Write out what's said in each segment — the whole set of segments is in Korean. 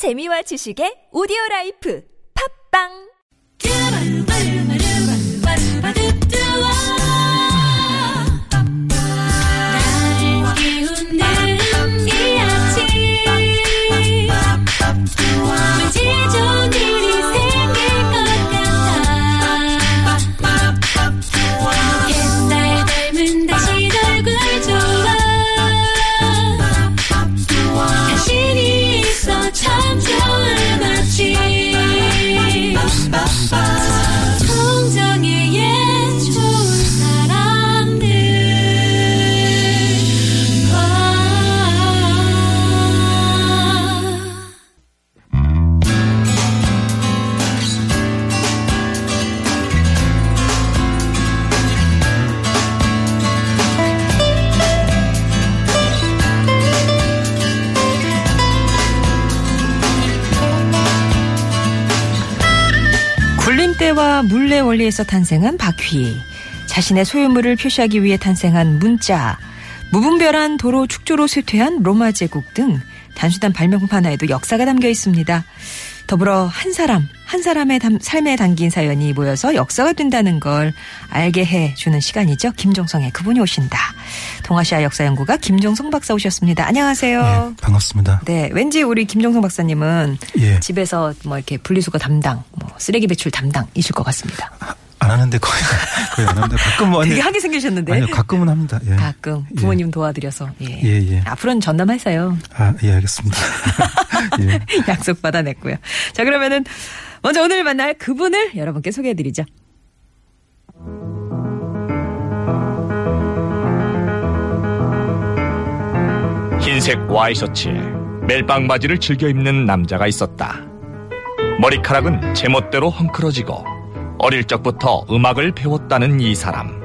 재미와 지식의 오디오 라이프. 팝빵 굴림대와 물레 원리에서 탄생한 바퀴, 자신의 소유물을 표시하기 위해 탄생한 문자, 무분별한 도로 축조로 쇠퇴한 로마 제국 등 단순한 발명품 하나에도 역사가 담겨 있습니다. 더불어 한 사람, 한 사람의 담- 삶에 담긴 사연이 모여서 역사가 된다는 걸 알게 해주는 시간이죠. 김종성의 그분이 오신다. 동아시아 역사연구가 김종성 박사 오셨습니다. 안녕하세요. 네, 반갑습니다. 네, 왠지 우리 김종성 박사님은 예. 집에서 뭐 이렇게 분리수거 담당, 뭐 쓰레기 배출 담당이실 것 같습니다. 안 하는데 거의 거의 안 하는데 가끔 뭐 아니, 되게 하게 생기셨는데. 아니요 가끔은 합니다. 예. 가끔 부모님 도와드려서. 예. 예, 예. 앞으로는 전담하세요. 아, 예, 알겠습니다. 예. 약속 받아냈고요. 자, 그러면은 먼저 오늘 만날 그분을 여러분께 소개해드리죠. 흰색 와이셔츠에 멜빵 바지를 즐겨 입는 남자가 있었다. 머리카락은 제멋대로 헝클어지고 어릴 적부터 음악을 배웠다는 이 사람.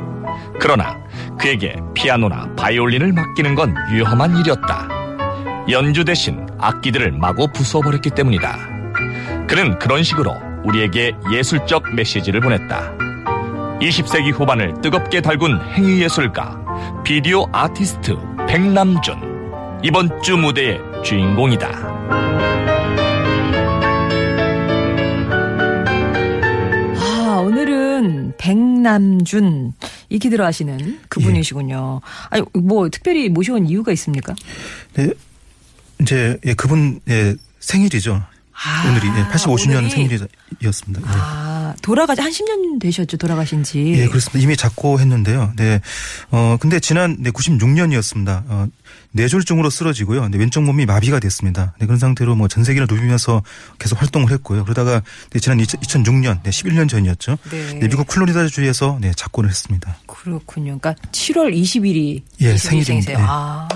그러나 그에게 피아노나 바이올린을 맡기는 건 위험한 일이었다. 연주 대신 악기들을 마구 부숴버렸기 때문이다. 그는 그런 식으로 우리에게 예술적 메시지를 보냈다. 20세기 후반을 뜨겁게 달군 행위예술가, 비디오 아티스트 백남준. 이번 주 무대의 주인공이다. 아, 오늘은 백남준 익히 들어 하시는 그분이시군요. 아니, 뭐 특별히 모셔온 이유가 있습니까? 네, 이제 예, 그분의 생일이죠. 아, 오늘이 예, 85주년 오늘이? 생일이었습니다. 예. 아, 돌아가지 한 10년 되셨죠, 돌아가신 지. 예, 그렇습니다. 이미 작고 했는데요. 네, 어 근데 지난 네, 96년이었습니다. 어, 뇌졸중으로 쓰러지고요. 네, 왼쪽 몸이 마비가 됐습니다. 네, 그런 상태로 뭐 전 세계를 누비면서 계속 활동을 했고요. 그러다가 네, 지난 2006년, 네, 11년 전이었죠. 네. 네, 미국 플로리다주에서 네, 작고를 했습니다. 그렇군요. 그러니까 7월 20일이 예, 생일이세요. 예. 아.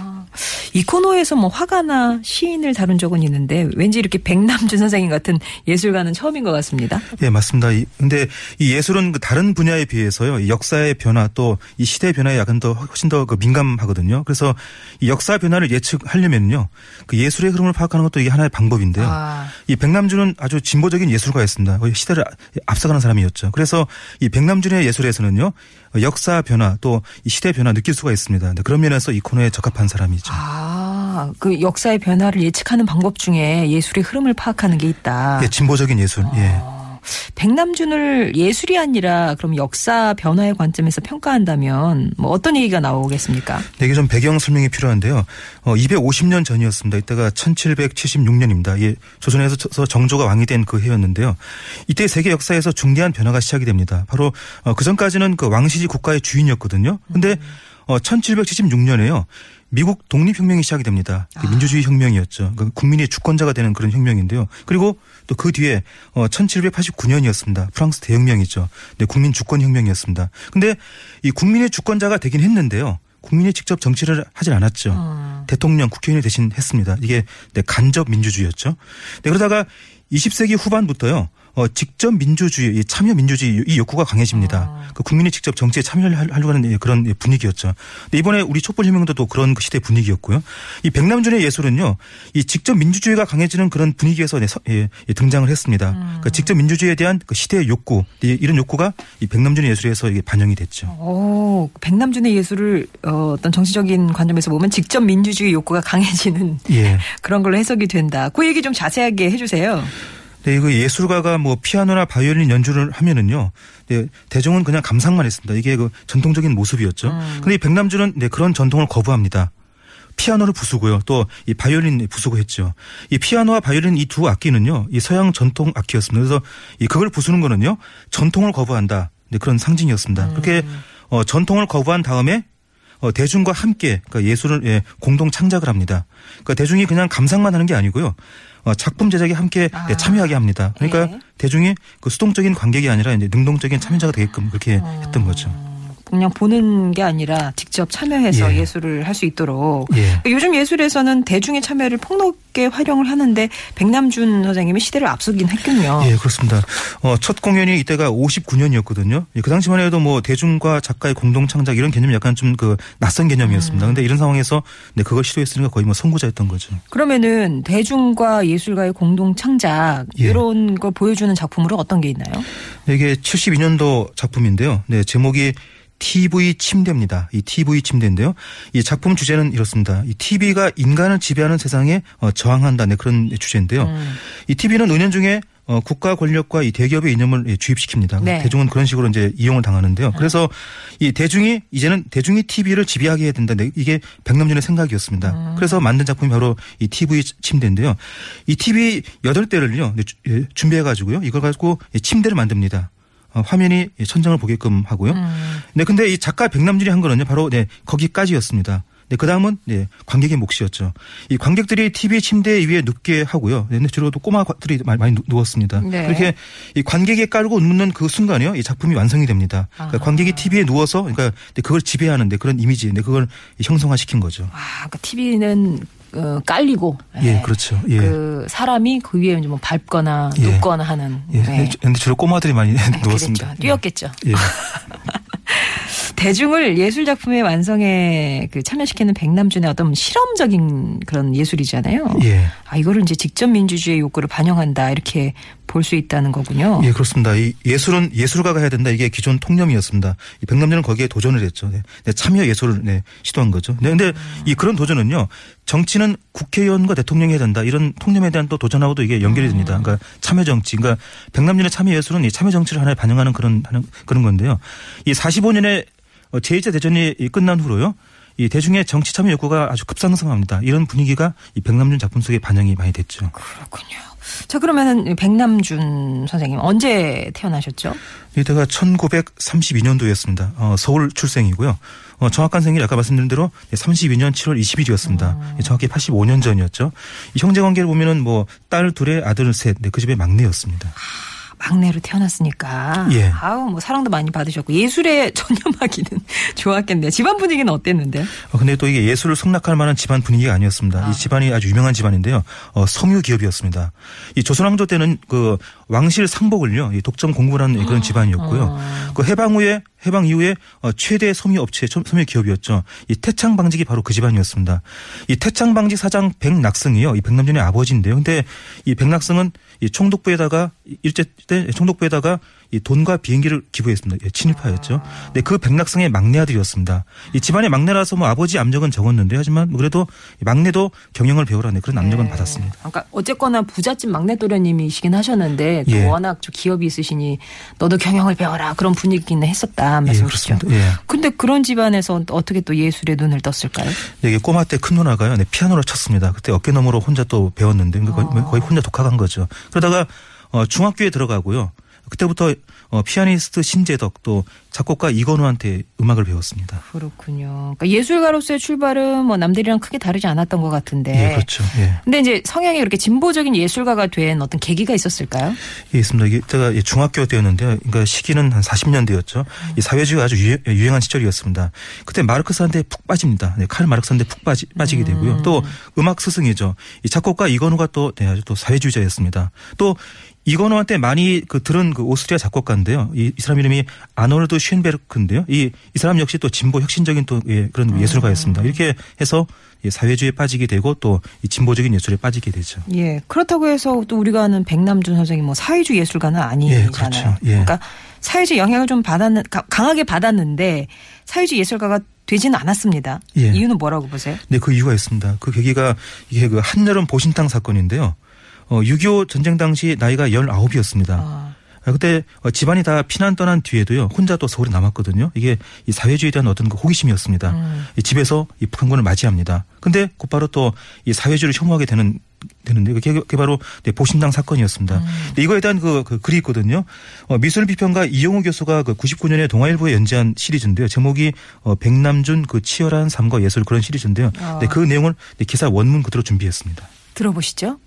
이 코너에서 뭐 화가나 시인을 다룬 적은 있는데 왠지 이렇게 백남준 선생님 같은 예술가는 처음인 것 같습니다. 예, 맞습니다. 이- 근데 이 예술은 그 다른 분야에 비해서요, 이 역사의 변화 또 이 시대의 변화에 약간 더 훨씬 더 그 민감하거든요. 그래서 이 역사 변화를 예측하려면요, 그 예술의 흐름을 파악하는 것도 이게 하나의 방법인데요. 아. 이 백남준은 아주 진보적인 예술가였습니다. 거의 시대를 앞서가는 사람이었죠. 그래서 이 백남준의 예술에서는요, 역사 변화 또이 시대 변화 느낄 수가 있습니다. 네, 그런 면에서 이 코너에 적합한 사람이죠. 아, 그 역사의 변화를 예측하는 방법 중에 예술의 흐름을 파악하는 게 있다. 예, 진보적인 예술. 예. 아, 백남준을 예술이 아니라 그럼 역사 변화의 관점에서 평가한다면 뭐 어떤 얘기가 나오겠습니까? 네, 이게 좀 배경 설명이 필요한데요. 어, 250년 전이었습니다. 이때가 1776년입니다. 예, 조선에서 정조가 왕이 된 그 해였는데요. 이때 세계 역사에서 중대한 변화가 시작이 됩니다. 바로 어, 그 전까지는 그 왕실이 국가의 주인이었거든요. 근데 어, 1776년에요. 미국 독립혁명이 시작이 됩니다. 그 민주주의 혁명이었죠. 그 국민의 주권자가 되는 그런 혁명인데요. 그리고 또 그 뒤에 어 1789년이었습니다. 프랑스 대혁명이죠. 네, 국민 주권 혁명이었습니다. 근데 이 국민의 주권자가 되긴 했는데요. 국민이 직접 정치를 하진 않았죠. 어. 대통령, 국회의원이 대신 했습니다. 이게 네, 간접 민주주의였죠. 네, 그러다가 20세기 후반부터요. 어, 어, 직접 민주주의, 이 참여 민주주의 이 욕구가 강해집니다. 그 국민이 직접 정치에 참여를 할- 하려고 하는 예, 그런 예, 분위기였죠. 근데 이번에 우리 촛불혁명도 또 그런 그 시대 분위기였고요. 이 백남준의 예술은요, 이 직접 민주주의가 강해지는 그런 분위기에서 예, 예, 등장을 했습니다. 그 직접 민주주의에 대한 그 시대의 욕구, 이- 이런 욕구가 이 백남준의 예술에서 이게 반영이 됐죠. 오, 백남준의 예술을 어, 어떤 정치적인 관점에서 보면 직접 민주주의 욕구가 강해지는 예. 그런 걸로 해석이 된다. 그 얘기 좀 자세하게 해주세요. 네, 이거 예술가가 뭐 피아노나 바이올린 연주를 하면은요, 네, 대중은 그냥 감상만 했습니다. 이게 그 전통적인 모습이었죠. 근데 이 백남준은 네, 그런 전통을 거부합니다. 피아노를 부수고요. 또 이 바이올린 부수고 했죠. 이 피아노와 바이올린 이 두 악기는요, 이 서양 전통 악기였습니다. 그래서 이 그걸 부수는 거는요, 전통을 거부한다. 네, 그런 상징이었습니다. 그렇게 어, 전통을 거부한 다음에 어, 대중과 함께 그러니까 예술을 예, 공동 창작을 합니다. 그러니까 대중이 그냥 감상만 하는 게 아니고요. 어, 작품 제작에 함께 예, 참여하게 합니다. 그러니까 예. 대중이 그 수동적인 관객이 아니라 이제 능동적인 참여자가 되게끔 그렇게 했던 거죠. 그냥 보는 게 아니라 직접 참여해서 예. 예. 술을 할 수 있도록. 예. 요즘 예술에서는 대중의 참여를 폭넓게 활용을 하는데 백남준 선생님이 시대를 앞서긴 했군요. 예, 그렇습니다. 어, 첫 공연이 이때가 59년이었거든요. 그 당시만 해도 뭐 대중과 작가의 공동 창작 이런 개념이 약간 좀 그 낯선 개념이었습니다. 근데 이런 상황에서 네, 그걸 시도했으니까 거의 뭐 선구자였던 거죠. 그러면은 대중과 예술가의 공동 창작 예. 이런 걸 보여주는 작품으로 어떤 게 있나요? 네, 이게 72년도 작품인데요. 네, 제목이 TV 침대입니다. 이 TV 침대인데요. 이 작품 주제는 이렇습니다. 이 TV가 인간을 지배하는 세상에 어, 저항한다. 네, 그런 주제인데요. 음. 이 TV는 은연 중에 어, 국가 권력과 이 대기업의 이념을 예, 주입시킵니다. 네. 대중은 그런 식으로 이제 이용을 당하는데요. 그래서 이 대중이 이제는 대중이 TV를 지배하게 해야 된다. 네, 이게 백남준의 생각이었습니다. 음. 그래서 만든 작품이 바로 이 TV 침대인데요. 이 TV 8대를요. 예, 준비해 가지고요. 이걸 가지고 이 침대를 만듭니다. 어, 화면이 천장을 보게끔 하고요. 음. 네, 근데 이 작가 백남준이 한 거는요, 바로 네 거기까지였습니다. 네, 그 다음은 네 관객의 몫이었죠. 이 관객들이 TV 침대 위에 눕게 하고요. 네, 주로 또 꼬마들이 많이, 누- 누웠습니다. 네. 그렇게 이 관객이 깔고 눕는 그 순간이요, 이 작품이 완성이 됩니다. 그러니까 아하. 관객이 TV에 누워서 그러니까 네, 그걸 지배하는데 그런 이미지, 네, 그걸 형성화시킨 거죠. 아, 그 TV는 어, 깔리고 예, 예. 그렇죠. 예. 그 사람이 그 위에 이제 뭐 밟거나 예. 눕거나 하는 예, 네. 근데 주로 꼬마들이 많이 누웠습니다. 그랬죠. 뛰었겠죠. 예. 대중을 예술 작품의 완성에 그 참여시키는 백남준의 어떤 실험적인 그런 예술이잖아요. 예. 아 이거를 이제 직접 민주주의 욕구를 반영한다 이렇게 볼 수 있다는 거군요. 예, 그렇습니다. 이 예술은 예술가가 해야 된다. 이게 기존 통념이었습니다. 이 백남준은 거기에 도전을 했죠. 네. 네, 참여 예술을 네, 시도한 거죠. 네, 근데 이 그런 도전은요. 정치는 국회의원과 대통령이 해야 된다. 이런 통념에 대한 또 도전하고도 이게 연결이 됩니다. 그러니까 참여 정치. 그러니까 백남준의 참여 예술은 이 참여 정치를 하나에 반영하는 그런 하는 그런 건데요. 이 45년의 제2차 대전이 끝난 후로요. 이 대중의 정치 참여 욕구가 아주 급상승합니다. 이런 분위기가 이 백남준 작품 속에 반영이 많이 됐죠. 그렇군요. 자 그러면은 백남준 선생님 언제 태어나셨죠? 이때가 1932년도였습니다. 어, 서울 출생이고요. 어, 정확한 생일이 아까 말씀드린 대로 32년 7월 20일이었습니다. 정확히 85년 전이었죠. 이 형제 관계를 보면은 뭐 딸 둘에 아들 셋, 네, 그 집의 막내였습니다. 막내로 태어났으니까. 예. 아우 뭐 사랑도 많이 받으셨고 예술에 전념하기는 좋았겠네요. 집안 분위기는 어땠는데요? 어, 근데 또 이게 예술을 성낙할 만한 집안 분위기가 아니었습니다. 이 집안이 아주 유명한 집안인데요. 어, 성유 기업이었습니다. 이 조선왕조 때는 그 왕실 상복을요, 이 독점 공부를 하는 그런 집안이었고요. 그 해방 후에 해방 이후에 어, 최대 섬유 업체, 섬유 기업이었죠. 이 태창 방직이 바로 그 집안이었습니다. 이 태창 방직 사장 백낙승이요, 이 백남준의 아버지인데요. 근데 이 백낙승은 이 총독부에다가 일제 때 총독부에다가 이 돈과 비행기를 기부했습니다. 예, 친일파였죠. 근데 그 백낙승의 막내 아들이었습니다. 이 집안의 막내라서 뭐 아버지 압력은 적었는데 하지만 그래도 이 막내도 경영을 배우라는 그런 압력은 받았습니다. 그러니까 어쨌거나 부잣집 막내 또래님이시긴 하셨는데 또 예. 워낙 좀 기업이 있으시니 너도 경영을 배워라 그런 분위기는 했었다 예, 말씀이시죠. 그렇습니다. 예. 근데 그런 집안에서 어떻게 또 예술에 눈을 떴을까요? 네, 이게 꼬마 때 큰 누나가요. 네, 피아노를 쳤습니다. 그때 어깨 너머로 혼자 또 배웠는데 거의, 거의 혼자 독학한 거죠. 그러다가 어, 중학교에 들어가고요. 그때부터 어, 피아니스트 신재덕 또 작곡가 이건우한테 음악을 배웠습니다. 그렇군요. 그러니까 예술가로서의 출발은 뭐 남들이랑 크게 다르지 않았던 것 같은데. 예, 그렇죠. 예. 근데 이제 성향이 그렇게 진보적인 예술가가 된 어떤 계기가 있었을까요? 예, 있습니다. 이게 제가 예, 중학교 때였는데요. 그러니까 시기는 한 40년대였죠. 이 사회주의가 아주 유행, 유행 한 시절이었습니다. 그때 마르크스한테 푹 빠집니다. 네, 칼 마르크스한테 푹 빠지, 빠지게 되고요. 또 음악 스승이죠. 이 작곡가 이건우가 또, 네, 아주 또 사회주의자였습니다. 또 이건호한테 많이 그 들은 그 오스트리아 작곡가인데요. 이, 이 사람 이름이 아놀드 슈엔베르크인데요. 이, 이 사람 역시 또 진보 혁신적인 또 예, 그런 음. 예술가였습니다. 이렇게 해서 이 사회주의에 빠지게 되고 또이 진보적인 예술에 빠지게 되죠. 예. 그렇다고 해서 또 우리가 아는 백남준 선생이 뭐 사회주의 예술가는 아니잖아요. 예, 그렇죠. 예. 그러니까 사회주의 영향을 좀 받았는 가- 강하게 받았는데 사회주의 예술가가 되지는 않았습니다. 예. 이유는 뭐라고 보세요? 네, 그 이유가 있습니다. 그 계기가 이게 그 한여름 보신탕 사건인데요. 어, 6.25 전쟁 당시 나이가 19이었습니다. 아. 그때 어, 집안이 다 피난 떠난 뒤에도요 혼자 또 서울에 남았거든요. 이게 이 사회주의에 대한 어떤 그 호기심이었습니다. 음. 이 집에서 이 북한군을 맞이합니다. 근데 곧바로 또 이 사회주의를 혐오하게 되는 되는데 그게, 그게 바로 네, 보신당 사건이었습니다. 음. 근데 이거에 대한 그, 그 글이 있거든요. 어, 미술 비평가 이용우 교수가 그 99년에 동아일보에 연재한 시리즈인데요. 제목이 어, 백남준 그 치열한 삶과 예술 그런 시리즈인데요. 아. 네, 그 내용을 네, 기사 원문 그대로 준비했습니다. 들어보시죠.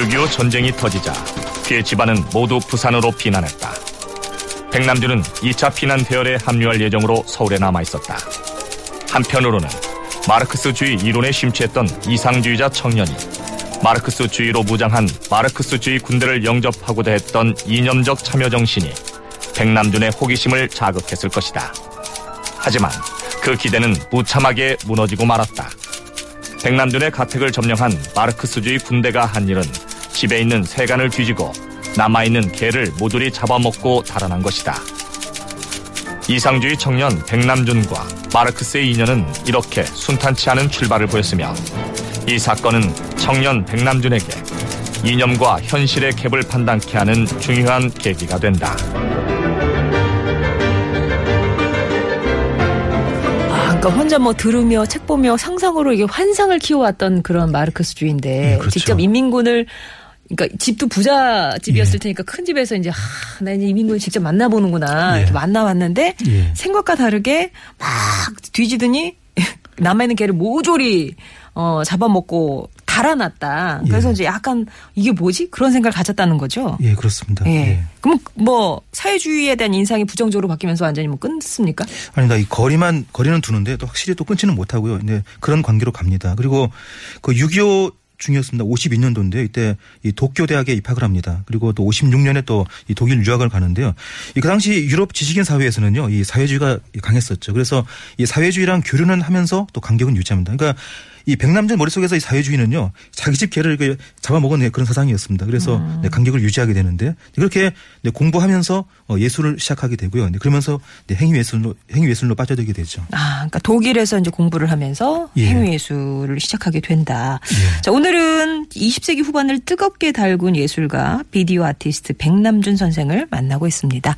6.25 전쟁이 터지자 그의 집안은 모두 부산으로 피난했다. 백남준은 2차 피난 대열에 합류할 예정으로 서울에 남아 있었다. 한편으로는 마르크스주의 이론에 심취했던 이상주의자 청년이 마르크스주의로 무장한 마르크스주의 군대를 영접하고자 했던 이념적 참여 정신이 백남준의 호기심을 자극했을 것이다. 하지만 그 기대는 무참하게 무너지고 말았다. 백남준의 가택을 점령한 마르크스주의 군대가 한 일은 집에 있는 세간을 뒤지고 남아있는 개를 모조리 잡아먹고 달아난 것이다. 이상주의 청년 백남준과 마르크스의 인연은 이렇게 순탄치 않은 출발을 보였으며 이 사건은 청년 백남준에게 이념과 현실의 갭을 판단케 하는 중요한 계기가 된다. 아, 그러니까 혼자 뭐 들으며 책 보며 상상으로 이게 환상을 키워왔던 그런 마르크스주의인데 예, 그렇죠. 직접 인민군을 그러니까 집도 부자 집이었을 예. 테니까 큰 집에서 이제 하, 나 이제 인민군을 직접 만나보는구나 예. 이렇게 만나봤는데 예. 생각과 다르게 막 뒤지더니 남아있는 개를 모조리 어, 잡아먹고 달아났다. 그래서 예. 이제 약간 이게 뭐지 그런 생각을 가졌다는 거죠. 예, 그렇습니다. 예. 예. 그럼 뭐 사회주의에 대한 인상이 부정적으로 바뀌면서 완전히 뭐 끊습니까? 아니다. 이 거리만 거리는 두는데 또 확실히 또 끊지는 못하고요. 근데 그런 관계로 갑니다. 그리고 그6.25 중이었습니다. 52년도인데 이때 이 도쿄 대학에 입학을 합니다. 그리고 또 56년에 또 이 독일 유학을 가는데요. 이 그 당시 유럽 지식인 사회에서는요, 이 사회주의가 강했었죠. 그래서 이 사회주의랑 교류는 하면서 또 간격은 유지합니다. 그러니까 이 백남준 머릿속에서 이 사회주의는요, 자기 집 개를 이렇게 잡아먹은 그런 사상이었습니다. 그래서 네, 간격을 유지하게 되는데 그렇게 네, 공부하면서 어, 예술을 시작하게 되고요. 네, 그러면서 네, 행위 예술로 행위 예술로 빠져들게 되죠. 아, 그러니까 독일에서 이제 공부를 하면서 예. 행위 예술을 시작하게 된다. 예. 자, 오늘은 20세기 후반을 뜨겁게 달군 예술가 비디오 아티스트 백남준 선생을 만나고 있습니다.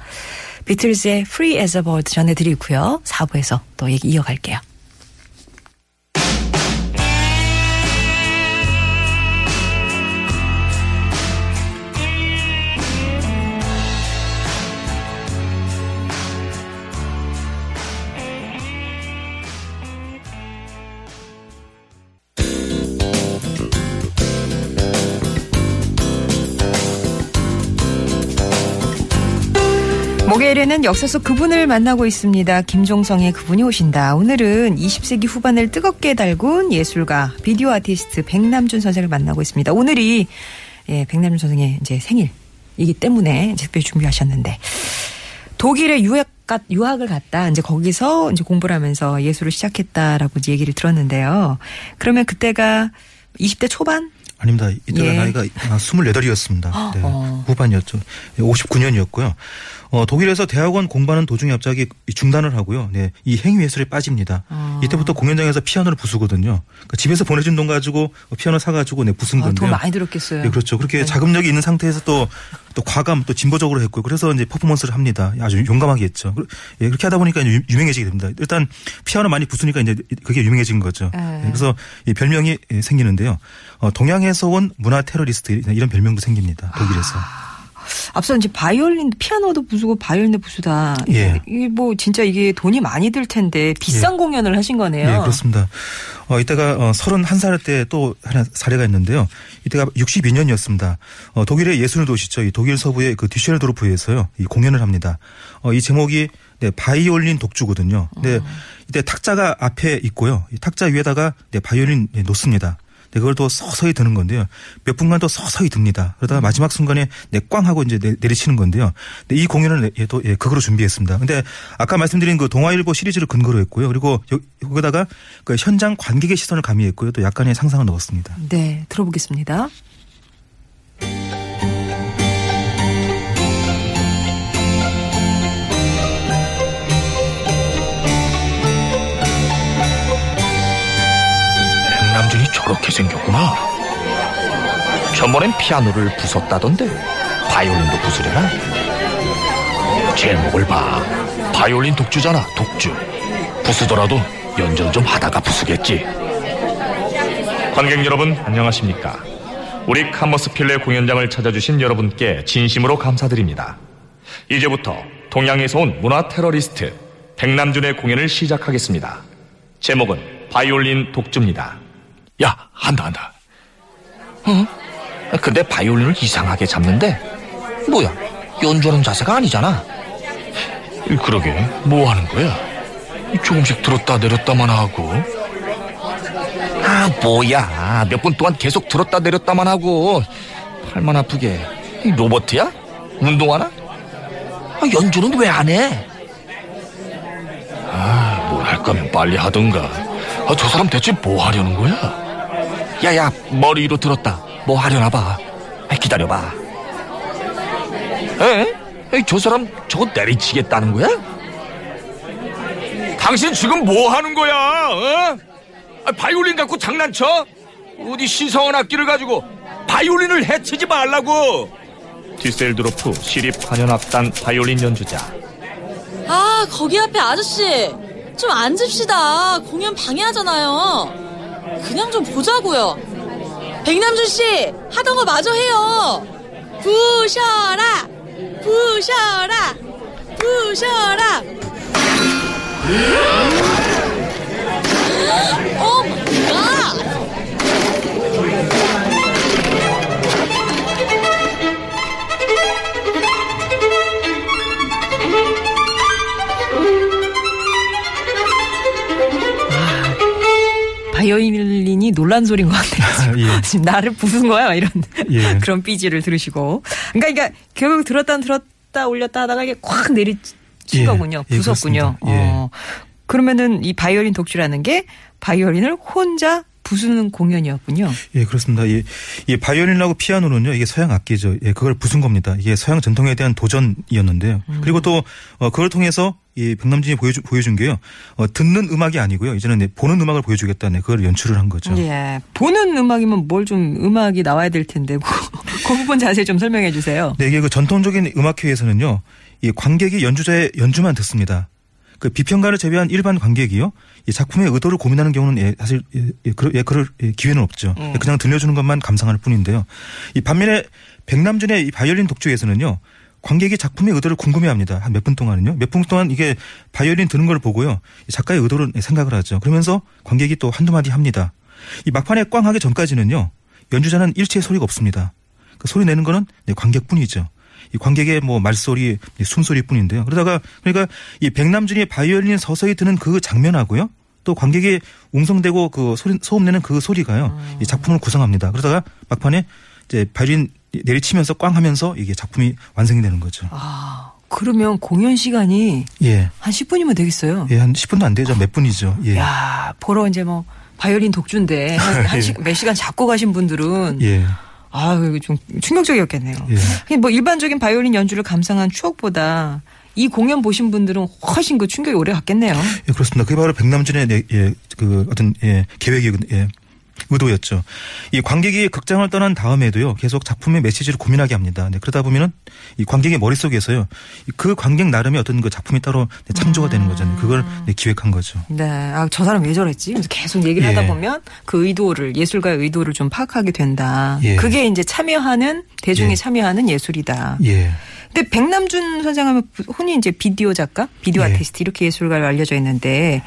비틀즈의 Free as a Bird 전해드리고요. 4부에서 또 얘기 이어갈게요. 목요일에는 역사 속 그분을 만나고 있습니다. 김종성의 그분이 오신다. 오늘은 20세기 후반을 뜨겁게 달군 예술가, 비디오 아티스트 백남준 선생을 만나고 있습니다. 오늘이 예, 백남준 선생의 이제 생일이기 때문에 특별히 준비하셨는데 독일에 유학 가- 유학을 갔다 이제 거기서 이제 공부를 하면서 예술을 시작했다라고 이제 얘기를 들었는데요. 그러면 그때가 20대 초반? 아닙니다. 이때가 예. 나이가 28이었습니다. 네. 어. 후반이었죠. 59년이었고요. 어, 독일에서 대학원 공부하는 도중에 갑자기 중단을 하고요. 네. 이 행위 예술에 빠집니다. 아. 이때부터 공연장에서 피아노를 부수거든요. 그러니까 집에서 보내준 돈 가지고 피아노 사가지고 네, 부순 아, 건데요. 돈 많이 들었겠어요. 네, 그렇죠. 그렇게 네. 자금력이 있는 상태에서 또, 또 과감, 또 진보적으로 했고요. 그래서 이제 퍼포먼스를 합니다. 아주 용감하게 했죠. 그- 예, 그렇게 하다 보니까 이제 유- 유명해지게 됩니다. 일단 피아노 많이 부수니까 이제 그게 유명해진 거죠. 네. 예, 그래서 이 별명이 예, 생기는데요. 어, 동양에서 온 문화 테러리스트 이런 별명도 생깁니다. 독일에서. 앞서 이제 바이올린, 피아노도 부수고 바이올린도 부수다. 예. 이게 뭐 진짜 이게 돈이 많이 들 텐데 비싼 공연을 하신 거네요. 예, 그렇습니다. 어, 이때가 어, 31살 때 또 하나 사례가 있는데요. 이때가 62년이었습니다. 어, 독일의 예술 도시죠. 이 독일 서부의 그 뒤셜도르프에서요. 이 공연을 합니다. 어, 이 제목이 네, 바이올린 독주거든요. 근데 이때 탁자가 앞에 있고요. 이 탁자 위에다가 네, 바이올린 네, 놓습니다. 네, 그걸 또 서서히 드는 건데요. 몇 분간 또 서서히 듭니다. 그러다가 마지막 순간에 네, 꽝 하고 이제 내, 내리치는 건데요. 네, 이 공연을 예, 또 예, 극으로 준비했습니다. 근데 아까 말씀드린 그 동아일보 시리즈를 근거로 했고요. 그리고 여- 여기다가 그 현장 관객의 시선을 가미했고요. 또 약간의 상상을 넣었습니다. 네, 들어보겠습니다. 백남준이 저렇게 생겼구나. 전번엔 피아노를 부쉈다던데 바이올린도 부수려나? 제목을 봐. 바이올린 독주잖아, 독주. 부수더라도 연주를 좀 하다가 부수겠지. 관객 여러분, 안녕하십니까? 우리 카머스필레 공연장을 찾아주신 여러분께 진심으로 감사드립니다. 이제부터 동양에서 온 문화 테러리스트 백남준의 공연을 시작하겠습니다. 제목은 바이올린 독주입니다. 야, 한다, 한다. 응? 근데 바이올린을 이상하게 잡는데? 뭐야, 연주하는 자세가 아니잖아. 그러게, 뭐 하는 거야? 조금씩 들었다 내렸다만 하고. 아, 뭐야. 몇 분 동안 계속 들었다 내렸다만 하고. 팔만 아프게. 이 로버트야? 운동하나? 아, 연주는 왜 안 해? 아, 뭘 할 거면 빨리 하던가. 아, 저 사람 대체 뭐 하려는 거야? 야야 머리 위로 들었다 뭐 하려나 봐 아, 기다려봐 에? 에이, 저 사람 저거 내리치겠다는 거야? 당신 지금 뭐 하는 거야 어? 아, 바이올린 갖고 장난쳐? 어디 신성한 악기를 가지고 바이올린을 해치지 말라고 디셀드로프 시립 관현악단 바이올린 연주자 아, 거기 앞에 아저씨. 좀 앉읍시다. 공연 방해하잖아요. 그냥 좀 보자고요. 백남준 씨, 하던 거 마저 해요. 부셔라! 부셔라! 부셔라! 바이올린이 놀란 소리인 것 같아요. 예. 지금 나를 부순 거야 막 이런 예. 그런 삐지를 들으시고. 그러니까, 그러니까 결국 들었다 들었다 올렸다 하다가 이게 콱 내리친 예. 거군요. 예, 부쉈군요. 그렇습니다. 예. 어. 그러면은 이 바이올린 독주라는 게 바이올린을 혼자 부수는 공연이었군요. 예, 그렇습니다. 이, 이 바이올린하고 피아노는요, 이게 서양 악기죠. 예, 그걸 부순 겁니다. 이게 서양 전통에 대한 도전이었는데요. 그리고 또, 어, 그걸 통해서 이 백남준이 보여주, 보여준 게요, 어, 듣는 음악이 아니고요. 이제는 네, 보는 음악을 보여주겠다는 그걸 연출을 한 거죠. 예. 보는 음악이면 뭘 좀 음악이 나와야 될 텐데 그 부분 자세히 좀 설명해 주세요. 네, 이게 그 전통적인 음악회에서는요, 이 관객이 연주자의 연주만 듣습니다. 그 비평가를 제외한 일반 관객이요, 이 작품의 의도를 고민하는 경우는 예, 사실 예, 예, 그럴, 예, 그럴 예, 기회는 없죠. 음. 그냥 들려주는 것만 감상할 뿐인데요. 이 반면에 백남준의 이 바이올린 독주에서는요, 관객이 작품의 의도를 궁금해합니다. 한 몇 분 동안은요. 몇 분 동안 이게 바이올린 드는 걸 보고요, 이 작가의 의도를 생각을 하죠. 그러면서 관객이 또 한두 마디 합니다. 이 막판에 꽝 하기 전까지는요, 연주자는 일체의 소리가 없습니다. 그 소리 내는 거는 네, 관객뿐이죠. 이 관객의 뭐 말소리, 네, 숨소리뿐인데요. 그러다가 그러니까 이 백남준이 바이올린 서서히 드는 그 장면하고요. 또 관객이 웅성대고 그 소리 소음 내는 그 소리가요. 이 작품을 구성합니다. 그러다가 막판에 이제 바이올린 내리치면서 꽝 하면서 이게 작품이 완성이 되는 거죠. 아, 그러면 공연 시간이 예. 한 10분이면 되겠어요. 예, 한 10분도 안 되죠. 몇 분이죠. 예. 야, 보러 이제 뭐 바이올린 독주인데 한, 한 시, 몇 시간 잡고 가신 분들은 예. 아, 이거 좀 충격적이었겠네요. 예. 뭐 일반적인 바이올린 연주를 감상한 추억보다 이 공연 보신 분들은 훨씬 그 충격이 오래 갔겠네요. 예, 그렇습니다. 그게 바로 백남준의 네, 예, 그 어떤 예, 계획이 예, 의도였죠. 이 관객이 극장을 떠난 다음에도요 계속 작품의 메시지를 고민하게 합니다. 네, 그러다 보면은 이 관객의 머릿속에서요 그 관객 나름의 어떤 그 작품이 따로 네, 창조가 되는 거죠. 네, 그걸 네, 기획한 거죠. 네. 아, 저 사람 왜 저랬지? 계속 얘기를 예. 하다 보면 그 의도를, 예술가의 의도를 좀 파악하게 된다. 예. 그게 이제 참여하는, 대중이 예. 참여하는 예술이다. 예. 근데 백남준 선생하면 흔히 이제 비디오 작가, 비디오 예. 아티스트 이렇게 예술가로 알려져 있는데,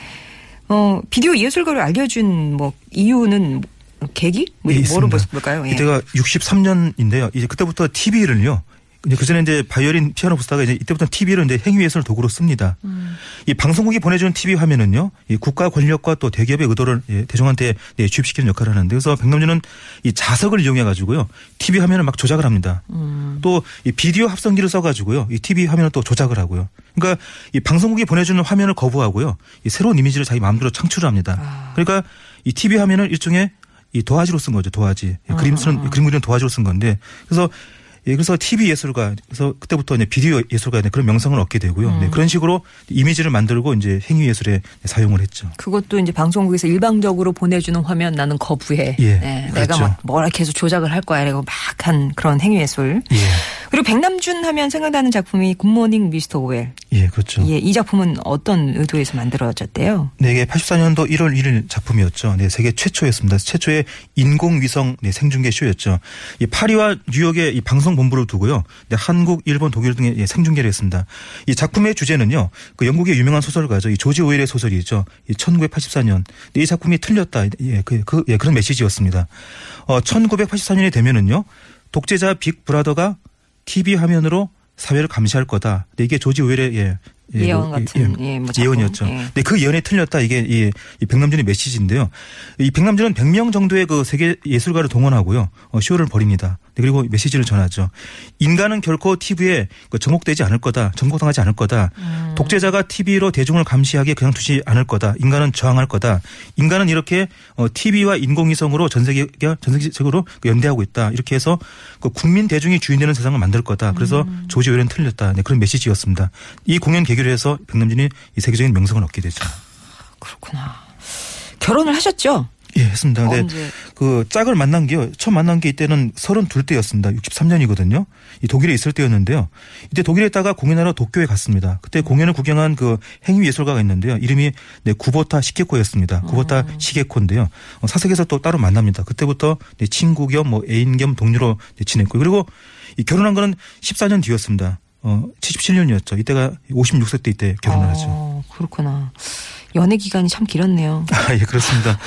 어, 비디오 예술가로 알려준 뭐 이유는 뭐 계기? 뭐 예, 뭐로. 볼까요? 예. 이때가 63년인데요. 이제 그때부터 TV를요. 이제 그전에 이제 바이올린 피아노 부스다가 이제 이때부터 TV를 이제 행위예술 도구로 씁니다. 음. 이 방송국이 보내주는 TV 화면은요, 이 국가 권력과 또 대기업의 의도를 예, 대중한테 예, 주입시키는 역할을 하는데, 그래서 백남준은 이 자석을 이용해 가지고요, TV 화면을 막 조작을 합니다. 음. 또이 비디오 합성기를 써가지고요, 이 TV 화면을 또 조작을 하고요. 그러니까 이 방송국이 보내주는 화면을 거부하고요, 이 새로운 이미지를 자기 마음대로 창출을 합니다. 아. 그러니까 이 TV 화면을 일종의 이 도화지로 쓴 거죠, 도화지. 아, 그림 쓰는 그림 그리는 도화지로 쓴 건데, 그래서 예, 그래서 TV 예술가, 그래서 그때부터 이제 비디오 예술가 그런 명성을 얻게 되고요. 음. 네, 그런 식으로 이미지를 만들고 이제 행위 예술에 사용을 했죠. 그것도 이제 방송국에서 일방적으로 보내주는 화면 나는 거부해. 예, 네, 그렇죠. 내가 막 뭐라 계속 조작을 할 거야. 이러고 막 한 그런 행위 예술. 예, 그리고 백남준 하면 생각나는 작품이 굿모닝 미스터 오웰. 예, 그렇죠. 예, 이 작품은 어떤 의도에서 만들어졌대요? 네, 이게 84년도 1월 1일 작품이었죠. 네, 세계 최초였습니다. 최초의 인공위성 네, 생중계 쇼였죠. 이 파리와 뉴욕의 이 방송 본부를 두고요. 네, 한국, 일본, 독일 등의 예, 생중계를 했습니다. 이 작품의 주제는요. 그 영국의 유명한 소설가죠. 이 조지 오웰의 소설이죠. 이 1984년. 네, 이 작품이 틀렸다. 예, 그, 그, 예, 그런 메시지였습니다. 어, 1984년이 되면은요. 독재자 빅 브라더가 TV 화면으로 사회를 감시할 거다. 네, 이게 조지 오웰의 예, 예, 예언 그, 같은, 예, 뭐 작품. 예언이었죠. 예. 네, 그 예언에 틀렸다. 이게 이, 이 백남준의 메시지인데요. 이 백남준은 100명 정도의 그 세계 예술가를 동원하고요. 어, 쇼를 벌입니다. 네, 그리고 메시지를 전하죠. 인간은 결코 TV에 그 정복되지 않을 거다. 정복당하지 않을 거다. 음. 독재자가 TV로 대중을 감시하게 그냥 두지 않을 거다. 인간은 저항할 거다. 인간은 이렇게 어, TV와 인공위성으로 전 세계가 전 세계적으로 그 연대하고 있다. 이렇게 해서 그 국민 대중이 주인되는 세상을 만들 거다. 그래서 음. 조지 오웰은 틀렸다. 네, 그런 메시지였습니다. 이 공연 계기로 해서 백남준이 이 세계적인 명성을 얻게 되죠. 그렇구나. 결혼을 하셨죠? 예, 했습니다. 근데 언제? 그 짝을 만난 게요. 처음 만난 게 이때는 32 때였습니다. 63년이거든요. 이 독일에 있을 때였는데요. 이때 독일에 있다가 공연하러 도쿄에 갔습니다. 그때 공연을 구경한 그 행위 예술가가 있는데요. 이름이 네, 구보타 시게코였습니다. 구보타 시게코인데요. 어, 사석에서 또 따로 만납니다. 그때부터 네, 친구 겸 뭐 애인 겸 동료로 네, 지냈고 그리고 이 결혼한 거는 14년 뒤였습니다. 어, 77년이었죠. 이때가 56세 때 이때 결혼을 하죠. 어, 그렇구나. 연애 기간이 참 길었네요. 아, 예, 그렇습니다.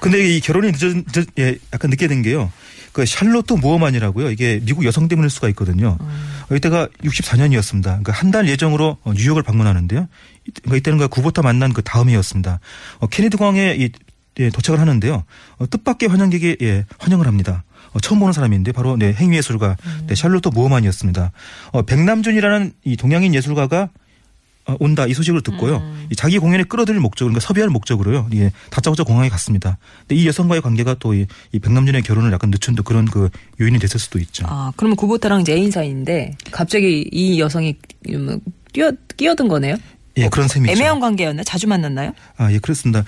근데 이 결혼이 늦어, 늦, 예, 약간 늦게 된 게요. 그 샬롯트 모어만이라고요. 이게 미국 여성 때문일 수가 있거든요. 어, 이때가 64년이었습니다. 그러니까 한 달 예정으로 어, 뉴욕을 방문하는데요. 이- 그러니까 이때는 그 구보타 만난 그 다음이었습니다. 어, 케네디 공항에 이, 예, 도착을 하는데요. 어, 뜻밖의 환영객이 예, 환영을 합니다. 어, 처음 보는 사람인데 바로 네, 행위 예술가 네, 샬롯트 모어만이었습니다. 어, 백남준이라는 이 동양인 예술가가 어, 온다 이 소식을 듣고요. 이 자기 공연에 끌어들일 목적으로 그러니까 섭외할 목적으로요. 예, 다짜고짜 공항에 갔습니다. 근데 이 여성과의 관계가 또이 백남준의 결혼을 약간 늦춘 또 그런 그 요인이 됐을 수도 있죠. 아, 그러면 구보타랑 이제 애인 사이인데 갑자기 이 여성이 뭐 뛰어 끼어든 거네요? 예, 그런 셈이죠. 애매한 관계였나? 자주 만났나요? 아, 예, 그렇습니다.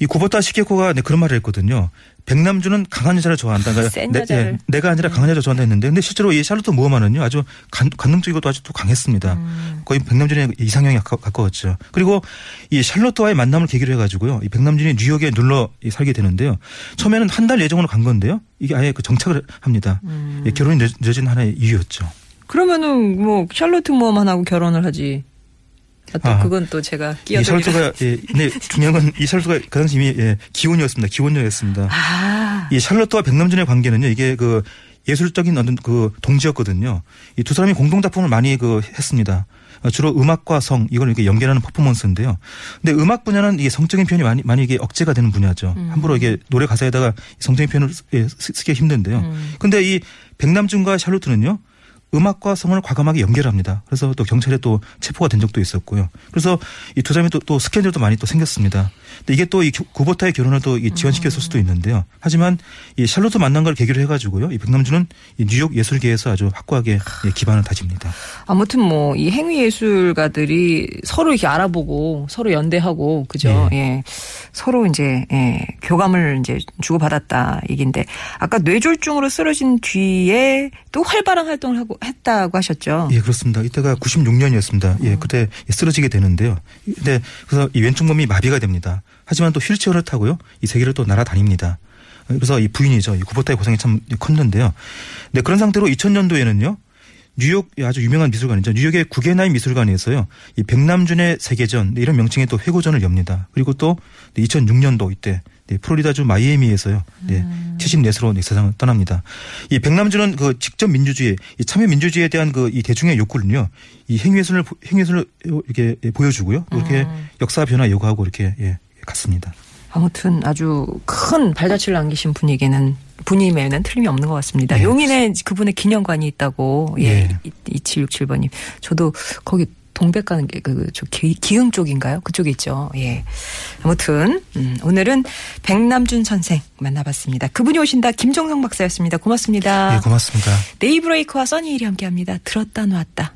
이 구보타 시케코가 네, 그런 말을 했거든요. 백남준은 강한 여자를 좋아한다. 그러니까 센 내, 여자를. 음. 예, 내가 아니라 강한 여자 좋아한다 했는데, 근데 실제로 이 샬롯트 모어만은요, 아주 간, 관능적이고 또 아주 또 강했습니다. 음. 거의 백남준의 이상형에 가까- 가까웠죠. 그리고 이 샬롯트와의 만남을 계기로 해가지고요, 이 백남준이 뉴욕에 눌러 이 살게 되는데요. 처음에는 한 달 예정으로 간 건데요, 이게 아예 그 정착을 합니다. 음. 예, 결혼이 늦, 늦어진 하나의 이유였죠. 그러면은 뭐 샬롯트 모험만하고 결혼을 하지. 아, 또 아. 그건 또 제가 이 끼어들기로. 샬롯트가 예, 네, 중요한 건이 샬롯트가 그 당시 이미 예, 기혼이었습니다. 기혼녀였습니다. 아, 이 샬롯과 백남준의 관계는요, 이게 그 예술적인 어떤 그 동지였거든요. 이 두 사람이 공동 작품을 많이 그 했습니다. 어, 주로 음악과 성 이걸 이렇게 연결하는 퍼포먼스인데요. 근데 음악 분야는 이게 성적인 표현이 많이 많이 이게 억제가 되는 분야죠. 함부로 이게 노래 가사에다가 성적인 표현을 쓰- 예, 쓰- 쓰기가 힘든데요. 근데 이 백남준과 샬롯트는요. 음악과 성을 과감하게 연결합니다. 그래서 또 경찰에 또 체포가 된 적도 있었고요. 그래서 이 두 사람이 또, 또 스캔들도 많이 또 생겼습니다. 근데 이게 또 이 구보타의 결혼을 또이 지연시켰을 수도 있는데요. 하지만 이 샬롯트 만난 걸 계기로 해가지고요. 이 백남준은 이 뉴욕 예술계에서 아주 확고하게 예, 기반을 다집니다. 아무튼 뭐 이 행위 예술가들이 서로 이렇게 알아보고 서로 연대하고 그죠? 예. 서로 이제 예, 교감을 이제 주고 받았다 얘기인데 아까 뇌졸중으로 쓰러진 뒤에 또 활발한 활동을 하고 했다고 하셨죠. 예, 그렇습니다. 이때가 96년이었습니다. 예, 그때 쓰러지게 되는데요. 근데 그래서 이 왼쪽 몸이 마비가 됩니다. 하지만 또 휠체어를 타고요. 이 세계를 또 날아다닙니다. 그래서 이 부인이죠. 이 구보타의 고생이 참 컸는데요. 네, 그런 상태로 2000년도에는요. 뉴욕 아주 유명한 미술관이죠. 뉴욕의 구겐하임 미술관에서요. 이 백남준의 세계전 네, 이런 명칭의 또 회고전을 엽니다. 그리고 또 2006년도 이때 네, 플로리다주 마이애미에서요. 네, 음. 74세로 네, 세상을 떠납니다. 이 백남준은 그 직접 민주주의, 이 참여 민주주의에 대한 그 이 대중의 욕구를요. 이 행위예술을 보- 행위예술을 이렇게 보여주고요. 또 이렇게 음. 역사 변화 요구하고 이렇게 예, 갔습니다. 아무튼 아주 큰 발자취를 남기신 분에게는 분임에는 틀림이 없는 것 같습니다. 네, 용인에 그분의 기념관이 있다고 예, 네. 2767번님. 저도 거기 동백 가는 게 그저 기흥 쪽인가요? 그쪽에 있죠. 예. 아무튼 음, 오늘은 백남준 선생 만나봤습니다. 그분이 오신다 김정성 박사였습니다. 고맙습니다. 예, 고맙습니다. 네이브레이크와 써니일이 함께합니다. 들었다 놨다.